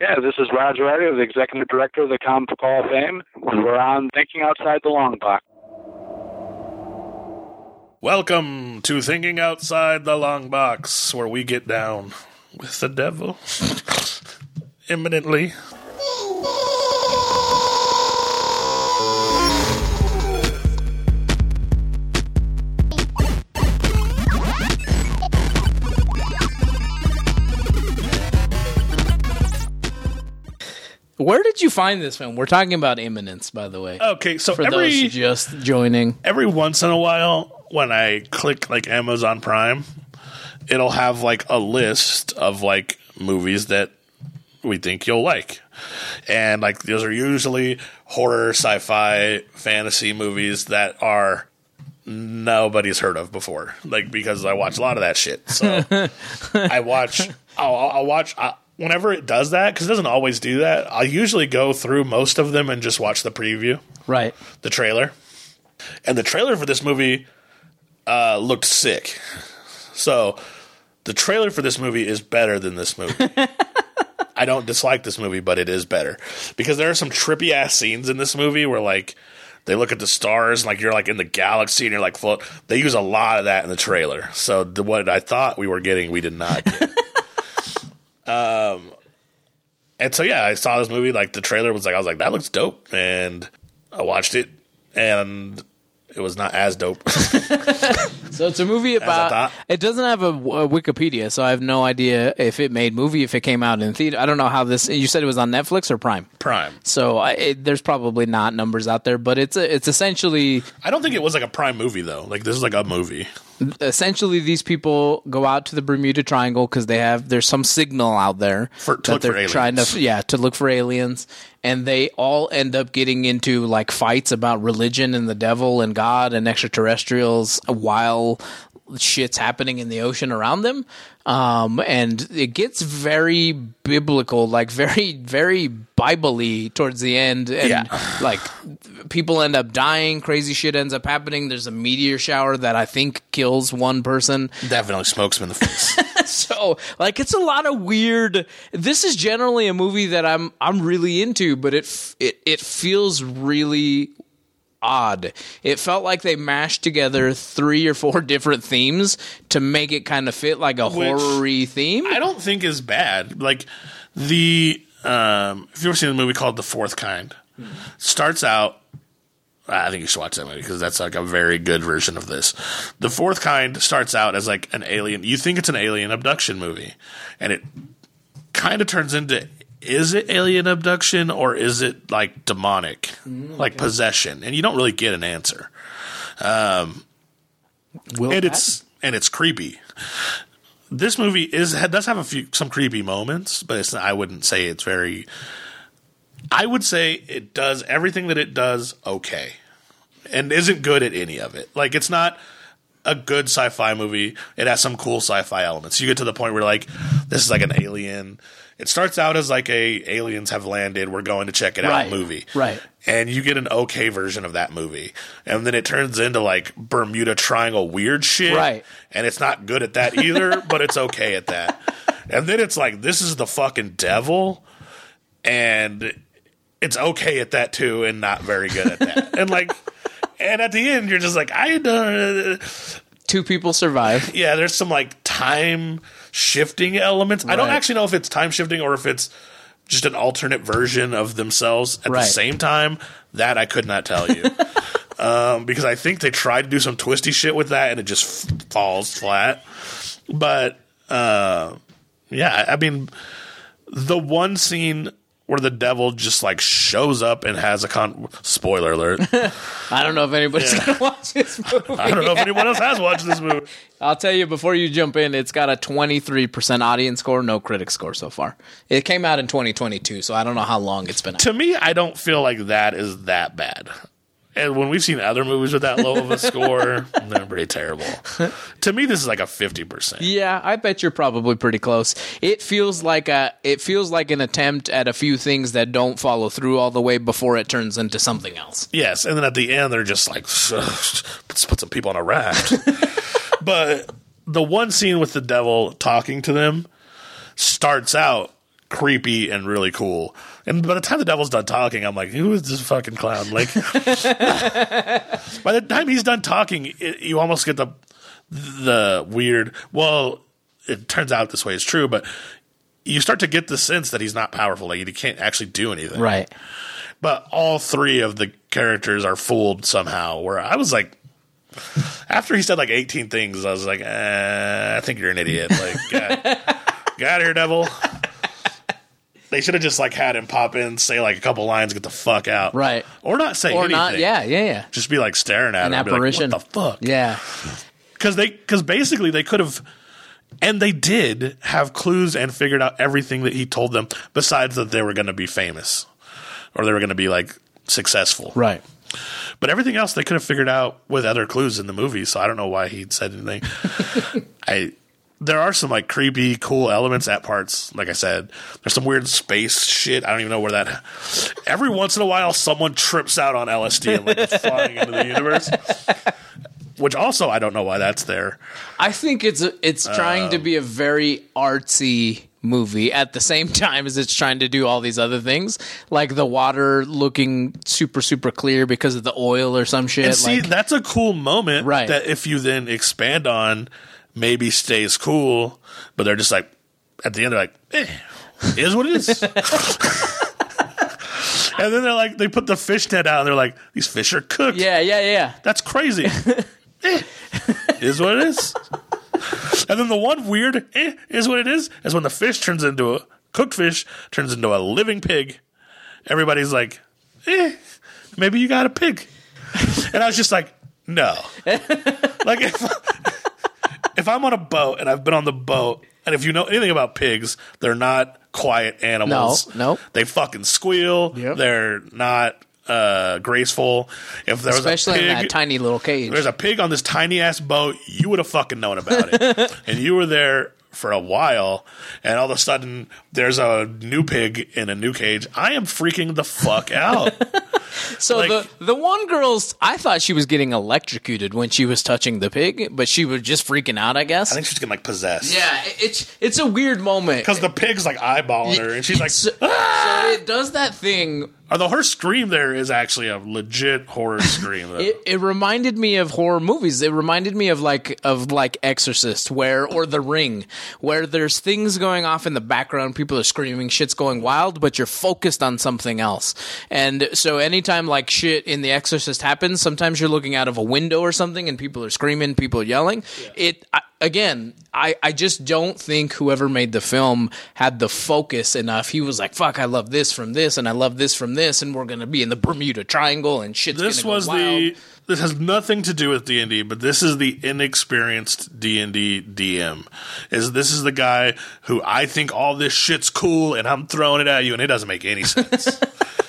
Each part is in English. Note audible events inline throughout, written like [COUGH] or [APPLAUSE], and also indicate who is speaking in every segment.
Speaker 1: Yeah, this is Roger Eddy, the executive director of the Comic Book Hall of Fame, and we're on Thinking Outside the Long Box.
Speaker 2: Welcome to Thinking Outside the Long Box, where we get down with the devil [LAUGHS] imminently. [LAUGHS]
Speaker 3: Where did you find this film? We're talking about Imminence, by the way.
Speaker 2: Okay, so
Speaker 3: for
Speaker 2: every
Speaker 3: those just joining.
Speaker 2: every once in a while, when I click like Amazon Prime, it'll have like a list of like movies that we think you'll like. And like those are usually horror, sci-fi, fantasy movies that are nobody's heard of before. Like because I watch a lot of that shit. So [LAUGHS] I watch I'll, I'll watch uh, whenever it does that because it doesn't always do that. I'll usually go through most of them and just watch the preview
Speaker 3: Right.
Speaker 2: the trailer, and the trailer for this movie uh, looked sick. So the trailer for this movie is better than this movie. [LAUGHS] I don't dislike this movie, but it is better because there are some trippy ass scenes in this movie where like they look at the stars like you're like in the galaxy and you're like float. They use a lot of that in the trailer. So the, what I thought we were getting, we did not get. [LAUGHS] um, and so yeah, I saw this movie. Like the trailer was like, I was like, that looks dope, and I watched it, and it was not as dope. [LAUGHS]
Speaker 3: So it's a movie about. It doesn't have a, a Wikipedia, so I have no idea if it made movie, if it came out in theater. I don't know how this. You said it was on Netflix or Prime.
Speaker 2: Prime.
Speaker 3: So I, it, there's probably not numbers out there, but it's a, it's essentially
Speaker 2: I don't think it was like a Prime movie though. Like this is like a movie.
Speaker 3: Essentially these people go out to the Bermuda Triangle because they have there's some signal out there
Speaker 2: For-
Speaker 3: that they're trying to yeah to look for aliens, and they all end up getting into like fights about religion and the devil and God and extraterrestrials while shit's happening in the ocean around them. Um, and it gets very biblical, like very, very Bible-y towards the end. And
Speaker 2: Yeah.
Speaker 3: like people end up dying, crazy shit ends up happening. There's a meteor shower that I think kills one person.
Speaker 2: Definitely smokes him in the face. [LAUGHS]
Speaker 3: So, like, it's a lot of weird. This is generally a movie that I'm I'm really into, but it it it feels really odd. It felt like they mashed together three or four [LAUGHS] different themes to make it kind of fit like a horror-y theme.
Speaker 2: I don't think is bad. Like the um, if you've ever seen the movie called The Fourth Kind, starts out. I think you should watch that movie because that's like a very good version of this. The Fourth Kind starts out as like an alien. You think it's an alien abduction movie, and it kind of turns into is it alien abduction or is it like demonic, mm, like possession? And you don't really get an answer.
Speaker 3: Um, Will
Speaker 2: and
Speaker 3: Patton?
Speaker 2: it's and it's creepy. This movie is does have a few some creepy moments, but it's I wouldn't say it's very. I would say it does everything that it does okay, and isn't good at any of it. Like it's not a good sci-fi movie. It has some cool sci-fi elements. You get to the point where like this is like an alien. It starts out as like a aliens have landed. We're going to check it
Speaker 3: Right.
Speaker 2: out movie,
Speaker 3: Right.
Speaker 2: and you get an okay version of that movie, and then it turns into like Bermuda Triangle weird shit,
Speaker 3: Right.
Speaker 2: And it's not good at that either, [LAUGHS] but it's okay at that. And then it's like this is the fucking devil, and it's okay at that too, and not very good at that. and like, and at the end, you're just like, I don't.
Speaker 3: Two people survive.
Speaker 2: Yeah, there's some like time shifting elements. I don't actually know if it's time shifting or if it's just an alternate version of themselves at
Speaker 3: Right.
Speaker 2: the same time. That I could not tell you. [LAUGHS] um, because I think they tried to do some twisty shit with that and it just f- falls flat. But uh, yeah, I mean, the one scene where the devil just like shows up and has a con. Spoiler alert! [LAUGHS]
Speaker 3: I don't know if anybody's gonna watch this movie. [LAUGHS]
Speaker 2: I don't know if anyone else has watched this movie.
Speaker 3: I'll tell you before you jump in, it's got a 23% audience score, no critic score so far. It came out in 2022, so I don't know how long it's been out.
Speaker 2: to me, I don't feel like that is that bad. And when we've seen other movies with that low of a score, [LAUGHS] they're pretty terrible. to me, this is like a fifty percent.
Speaker 3: Yeah, I bet you're probably pretty close. It feels like a it feels like an attempt at a few things that don't follow through all the way before it turns into something else.
Speaker 2: Yes, and then at the end, they're just like, let's put some people on a raft. [LAUGHS] but the one scene with the devil talking to them starts out creepy and really cool. And by the time the devil's done talking, I'm like, who is this fucking clown? Like, [LAUGHS] by the time he's done talking, it, you almost get the the weird. Well, it turns out this way is true, but you start to get the sense that he's not powerful. Like he can't actually do anything.
Speaker 3: Right.
Speaker 2: But all three of the characters are fooled somehow. Where I was like, after he said like 18 things, I was like, eh, I think you're an idiot. Like, [LAUGHS] out of here, devil. They should have just like had him pop in, say like a couple lines, get the fuck out,
Speaker 3: Right.
Speaker 2: Or not say
Speaker 3: Or
Speaker 2: anything.
Speaker 3: not. Yeah, yeah, yeah.
Speaker 2: just be like staring at
Speaker 3: An
Speaker 2: him, and like,
Speaker 3: apparition.
Speaker 2: what the fuck?
Speaker 3: Yeah.
Speaker 2: because they because basically they could have and they did have clues and figured out everything that he told them besides that they were going to be famous or they were going to be like successful
Speaker 3: Right.
Speaker 2: but everything else they could have figured out with other clues in the movie so i don't know why he said anything [LAUGHS] i there are some like creepy cool elements at parts like i said there's some weird space shit i don't even know where that every once in a while someone trips out on lsd and like flying into the universe which also i don't know why that's there
Speaker 3: I think it's it's trying
Speaker 2: Um,
Speaker 3: to be a very artsy movie at the same time as it's trying to do all these other things, like the water looking super super clear because of the oil or some shit.
Speaker 2: And see,
Speaker 3: like,
Speaker 2: that's a cool moment
Speaker 3: Right.
Speaker 2: that if you then expand on, maybe stays cool, but they're just like, at the end, they're like, eh, is what it is. [LAUGHS] [LAUGHS] and then they're like, they put the fish net out and they're like, these fish are cooked.
Speaker 3: yeah, yeah, yeah.
Speaker 2: That's crazy. [LAUGHS] eh, is what it is. And then the one weird eh, is what it is is when the fish turns into a cooked fish, turns into a living pig. Everybody's like, eh, maybe you got a pig. And I was just like, no. like if, if I'm on a boat and I've been on the boat, and if you know anything about pigs, they're not quiet animals.
Speaker 3: No, no.
Speaker 2: They fucking squeal.
Speaker 3: Yep.
Speaker 2: They're not uh, graceful. If there was
Speaker 3: Especially
Speaker 2: a pig,
Speaker 3: in that tiny little cage.
Speaker 2: there's a pig on this tiny ass boat, you would have fucking known about it. [LAUGHS] and you were there for a while, and all of a sudden there's a new pig in a new cage. I am freaking the fuck out. [LAUGHS]
Speaker 3: So
Speaker 2: Like-
Speaker 3: the the one girl's, I thought she was getting electrocuted when she was touching the pig, but she was just freaking out. I guess.
Speaker 2: I think she's getting like possessed.
Speaker 3: yeah, it- it's it's a weird moment
Speaker 2: Because the pig's like eyeballing her, and she's like,
Speaker 3: so, so it does that thing.
Speaker 2: Uh, although her scream there is actually a legit horror [LAUGHS] scream. Though.
Speaker 3: It, it reminded me of horror movies. It reminded me of like of like Exorcist, where or The Ring, where there's things going off in the background, people are screaming, shit's going wild, but you're focused on something else. And so anytime like shit in The Exorcist happens, sometimes you're looking out of a window or something, and people are screaming, people are yelling. It I, again, I I just don't think whoever made the film had the focus enough. He was like, "Fuck, I love this from this, and I love this from this, and we're gonna be in the Bermuda Triangle, and shit."
Speaker 2: this was
Speaker 3: wild."
Speaker 2: the. This has nothing to do with D and D, but this is the inexperienced D and D DM. Is this is the guy who I think all this shit's cool and I'm throwing it at you and it doesn't make any sense.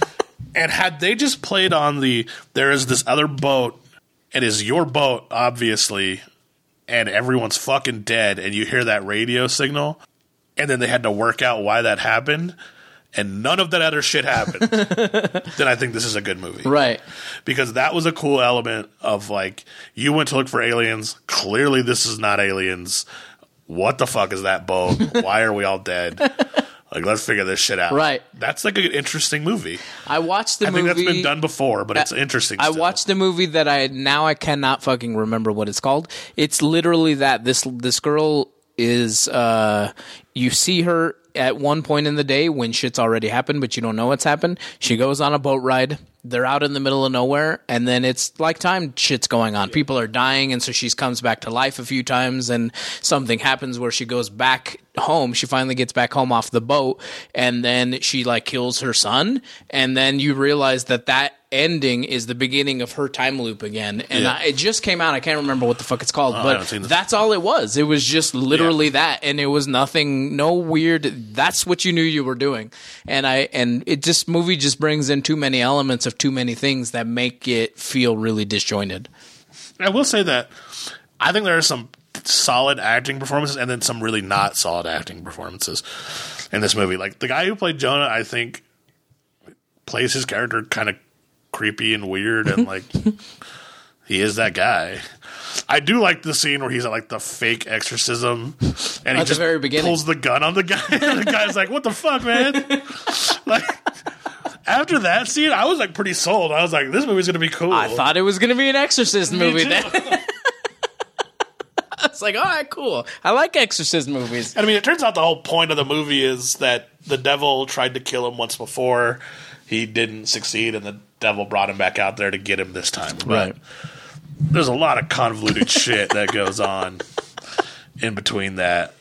Speaker 2: [LAUGHS] and had they just played on the there is this other boat, it is your boat, obviously, and everyone's fucking dead, and you hear that radio signal, and then they had to work out why that happened, and none of that other shit happened. [LAUGHS] then I think this is a good movie
Speaker 3: Right.
Speaker 2: because that was a cool element of like you went to look for aliens. Clearly, this is not aliens. What the fuck is that boat? Why are we all dead? [LAUGHS] Like, let's figure this shit out.
Speaker 3: Right.
Speaker 2: That's like an interesting movie.
Speaker 3: I watched the movie
Speaker 2: I think that's been done before, but it's interesting.
Speaker 3: I
Speaker 2: still.
Speaker 3: watched the movie that I now I cannot fucking remember what it's called. It's literally that this this girl is uh you see her at one point in the day when shit's already happened but you don't know what's happened. She goes on a boat ride. They're out in the middle of nowhere and then it's like time shit's going on. People are dying and so she comes back to life a few times and something happens where she goes back home. She finally gets back home off the boat and then she like kills her son and then you realize that that ending is the beginning of her time loop again. And
Speaker 2: Yeah.
Speaker 3: I, it just came out. I can't remember what the fuck it's called
Speaker 2: oh, haven't
Speaker 3: but that's all it was. It was just literally that. And it was nothing no weird that's what you knew you were doing. And i and it just movie just brings in too many elements of too many things that make it feel really disjointed.
Speaker 2: I will say that I think there are some solid acting performances and then some really not solid acting performances in this movie. Like the guy who played Jonah, I think plays his character kind of creepy and weird and like He is that guy. I do like the scene where he's at like the fake exorcism, and he
Speaker 3: At the
Speaker 2: just
Speaker 3: very beginning.
Speaker 2: pulls the gun on the guy. and [LAUGHS] the guy's like, "What the fuck, man?" [LAUGHS] like after that scene, I was like pretty sold. I was like, "This movie's gonna be cool."
Speaker 3: I thought it was going to be an Exorcist
Speaker 2: Me
Speaker 3: movie.
Speaker 2: too.
Speaker 3: Then. [LAUGHS] It's like, all right, cool. I like Exorcist movies.
Speaker 2: I mean, it turns out the whole point of the movie is that the devil tried to kill him once before. He didn't succeed, and the devil brought him back out there to get him this time. But there's a lot of convoluted [LAUGHS] shit that goes on in between that.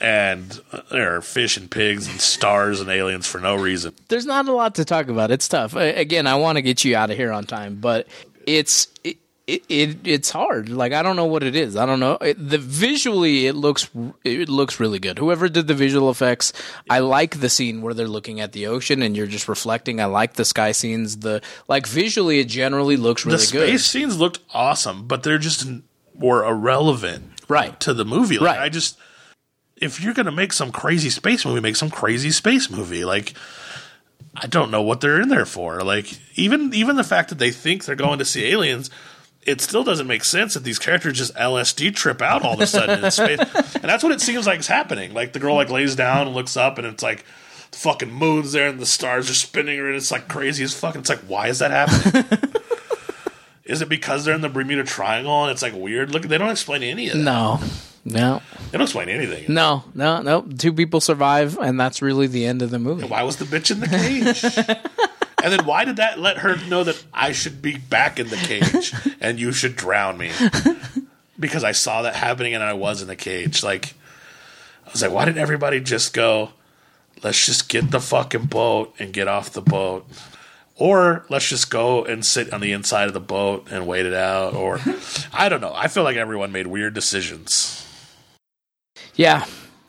Speaker 2: And uh, there are fish and pigs and stars and aliens for no reason.
Speaker 3: There's not a lot to talk about. It's tough. Again, I want to get you out of here on time, but it's it, it, it it's hard. Like I don't know what it is. I don't know. It, the visually it looks it looks really good. Whoever did the visual effects, I like the scene where they're looking at the ocean and you're just reflecting. I like the sky scenes. The like visually it generally looks really good.
Speaker 2: the
Speaker 3: good.
Speaker 2: space scenes looked awesome, but they're just were irrelevant
Speaker 3: Right.
Speaker 2: to the movie. Like,
Speaker 3: Right.
Speaker 2: I just if you're gonna make some crazy space movie, make some crazy space movie. Like I don't know what they're in there for. Like even even the fact that they think they're going to see aliens, it still doesn't make sense that these characters just LSD trip out all of a sudden in space. [LAUGHS] And that's what it seems like is happening. Like the girl like lays down and looks up and it's like the fucking moon's there and the stars are spinning her and it's like crazy as fuck. It's like why is that happening? [LAUGHS] Is it because they're in the Bermuda Triangle and it's like weird? Look, they don't explain any of that.
Speaker 3: no, no,
Speaker 2: They don't explain anything.
Speaker 3: no, no, no. Two people survive, and that's really the end of the movie.
Speaker 2: Why was the bitch in the cage? [LAUGHS] and then why did that let her know that I should be back in the cage and you should drown me? Because I saw that happening and I was in the cage. Like, I was like, why didn't everybody just go, let's just get the fucking boat and get off the boat? Or let's just go and sit on the inside of the boat and wait it out. Or I don't know. I feel like everyone made weird decisions.
Speaker 3: Yeah,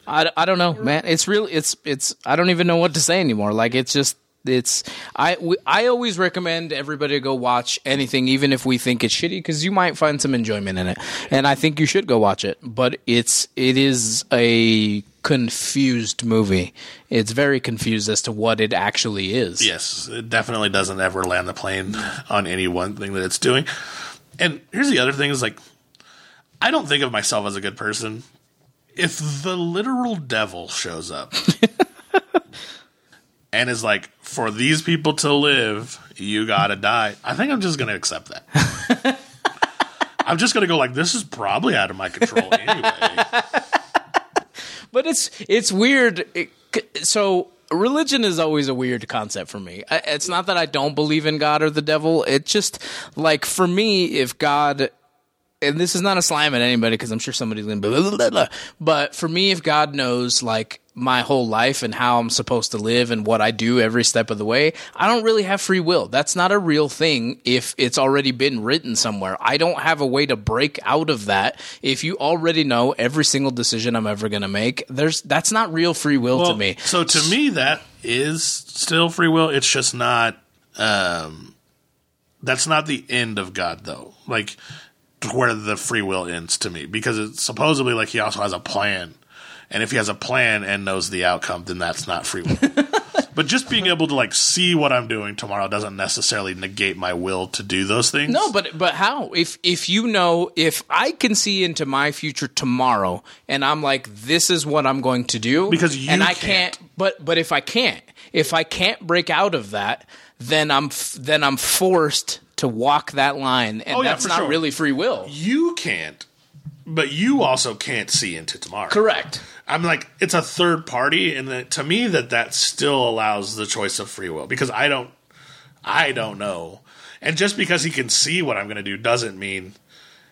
Speaker 3: I, I don't know, man. It's really it's it's I don't even know what to say anymore. Like it's just it's I we, I always recommend everybody to go watch anything, even if we think it's shitty, because you might find some enjoyment in it, and I think you should go watch it. But it's it is a confused movie. It's very confused as to what it actually is.
Speaker 2: Yes, it definitely doesn't ever land the plane on any one thing that it's doing. And here's the other thing is like I don't think of myself as a good person. If the literal devil shows up [LAUGHS] and is like, for these people to live, you gotta die, I think I'm just gonna accept that. [LAUGHS] I'm just gonna go like this is probably out of my control anyway. [LAUGHS]
Speaker 3: but it's it's weird. It, so religion is always a weird concept for me. I- It's not that I don't believe in God or the devil. It's just like for me, if God. And this is not a slam at anybody because I'm sure somebody's gonna be blah, blah, blah, blah. But for me, if God knows like my whole life and how I'm supposed to live and what I do every step of the way, I don't really have free will. That's not a real thing if it's already been written somewhere. I don't have a way to break out of that. If you already know every single decision I'm ever going to make, there's that's not real free will to me.
Speaker 2: So to me, that is still free will. It's just not. Um, that's not the end of God, though. Like where the free will ends to me, because it's supposedly like he also has a plan, and if he has a plan and knows the outcome, then that's not free will. [LAUGHS] but just being able to like see what I'm doing tomorrow doesn't necessarily negate my will to do those things.
Speaker 3: No, but but how? If if you know if I can see into my future tomorrow and I'm like this is what I'm going to do
Speaker 2: Because you
Speaker 3: and I
Speaker 2: can't.
Speaker 3: can't but but if I can't if I can't break out of that then I'm f- then I'm forced to walk that line and
Speaker 2: Oh, yeah,
Speaker 3: that's not
Speaker 2: sure.
Speaker 3: really free will.
Speaker 2: you can't. But you also can't see into tomorrow.
Speaker 3: Correct.
Speaker 2: I'm like it's a third party, and to me that that still allows the choice of free will because I don't, I don't know, and just because he can see what I'm going to do doesn't mean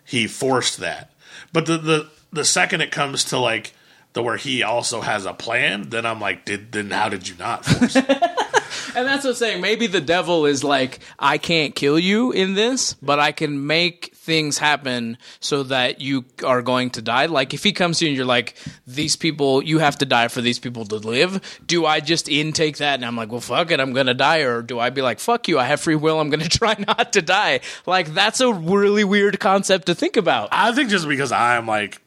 Speaker 2: he forced that. But the the the second it comes to like the where he also has a plan, then I'm like, did then how did you not force? [LAUGHS]
Speaker 3: And that's what I'm saying. Maybe the devil is like, I can't kill you in this, but I can make things happen so that you are going to die. Like if he comes to you and you're like, these people, you have to die for these people to live. Do I just intake that and I'm like, well, fuck it, I'm gonna die, or do I be like, fuck you, I have free will, I'm gonna [LAUGHS] try not to die? Like that's a really weird concept to think about.
Speaker 2: I think just because I'm like,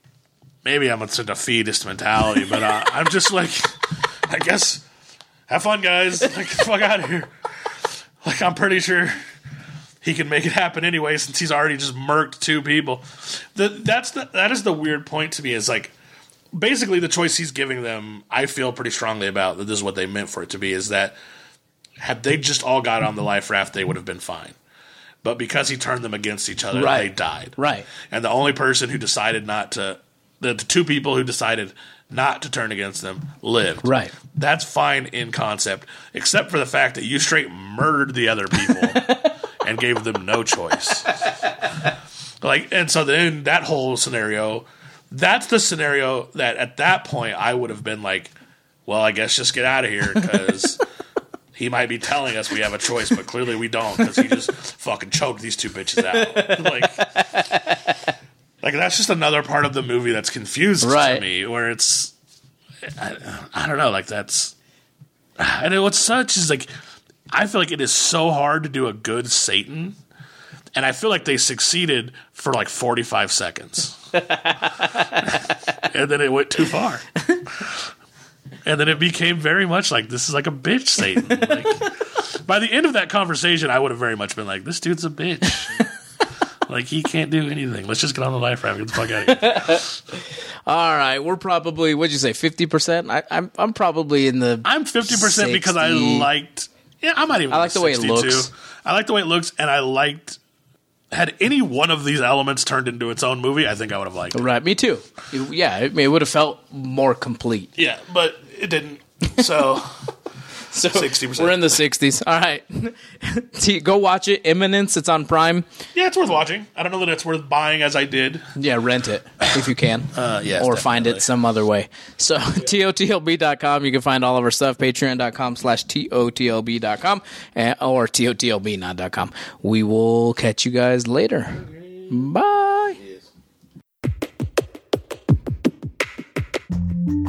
Speaker 2: maybe I'm a defeatist mentality, but uh, [LAUGHS] I'm just like, I guess, have fun, guys. [LAUGHS] Like, fuck out of here. Like, I'm pretty sure he can make it happen anyway since he's already just murked two people. The, that's the, that is the weird point to me is like basically the choice he's giving them. I feel pretty strongly about that. This is what they meant for it to be. Is that had they just all got on the life raft, they would have been fine. But because he turned them against each other,
Speaker 3: Right.
Speaker 2: they died.
Speaker 3: Right.
Speaker 2: And the only person who decided not to, the, the two people who decided not to turn against them lived.
Speaker 3: Right.
Speaker 2: That's fine in concept, except for the fact that you straight murdered the other people [LAUGHS] and gave them no choice. Like, and so then that whole scenario, that's the scenario that at that point I would have been like, well, I guess just get out of here because [LAUGHS] he might be telling us we have a choice, but clearly we don't because he just fucking choked these two bitches out. [LAUGHS] like, like that's just another part of the movie that's confused
Speaker 3: Right.
Speaker 2: to me, where it's, I, I don't know, like that's, and what's such is like, I feel like it is so hard to do a good Satan, and I feel like they succeeded for like forty five seconds, [LAUGHS] and then it went too far. And then it became very much like this is like a bitch Satan. Like, by the end of that conversation, I would have very much been like, "This dude's a bitch. [LAUGHS] like he can't do anything. Let's just get on the life raft. Get the fuck out of here." [LAUGHS]
Speaker 3: All right, we're probably what'd you say, fifty percent? I'm I'm probably in the
Speaker 2: I'm fifty percent because I liked. Yeah, I might even.
Speaker 3: I like the way it looks.
Speaker 2: I like the way it looks, and I liked. Had any one of these elements turned into its own movie, I think I would have liked it.
Speaker 3: right. Me too. Yeah, it would have felt more complete.
Speaker 2: Yeah, but it didn't. So [LAUGHS] [LAUGHS]
Speaker 3: So
Speaker 2: 60%.
Speaker 3: we're in the sixties. All right, [LAUGHS] go watch it. Imminence. It's on Prime.
Speaker 2: yeah, it's worth watching. I don't know that it's worth buying as I did.
Speaker 3: Yeah, rent it if you can. [LAUGHS]
Speaker 2: Uh, yes,
Speaker 3: or find it some other way. So totlb.com, you can find all of our stuff. Patreon.com slash totlb.com and, or totlb not .com. We will catch you guys later. Bye.
Speaker 4: Thank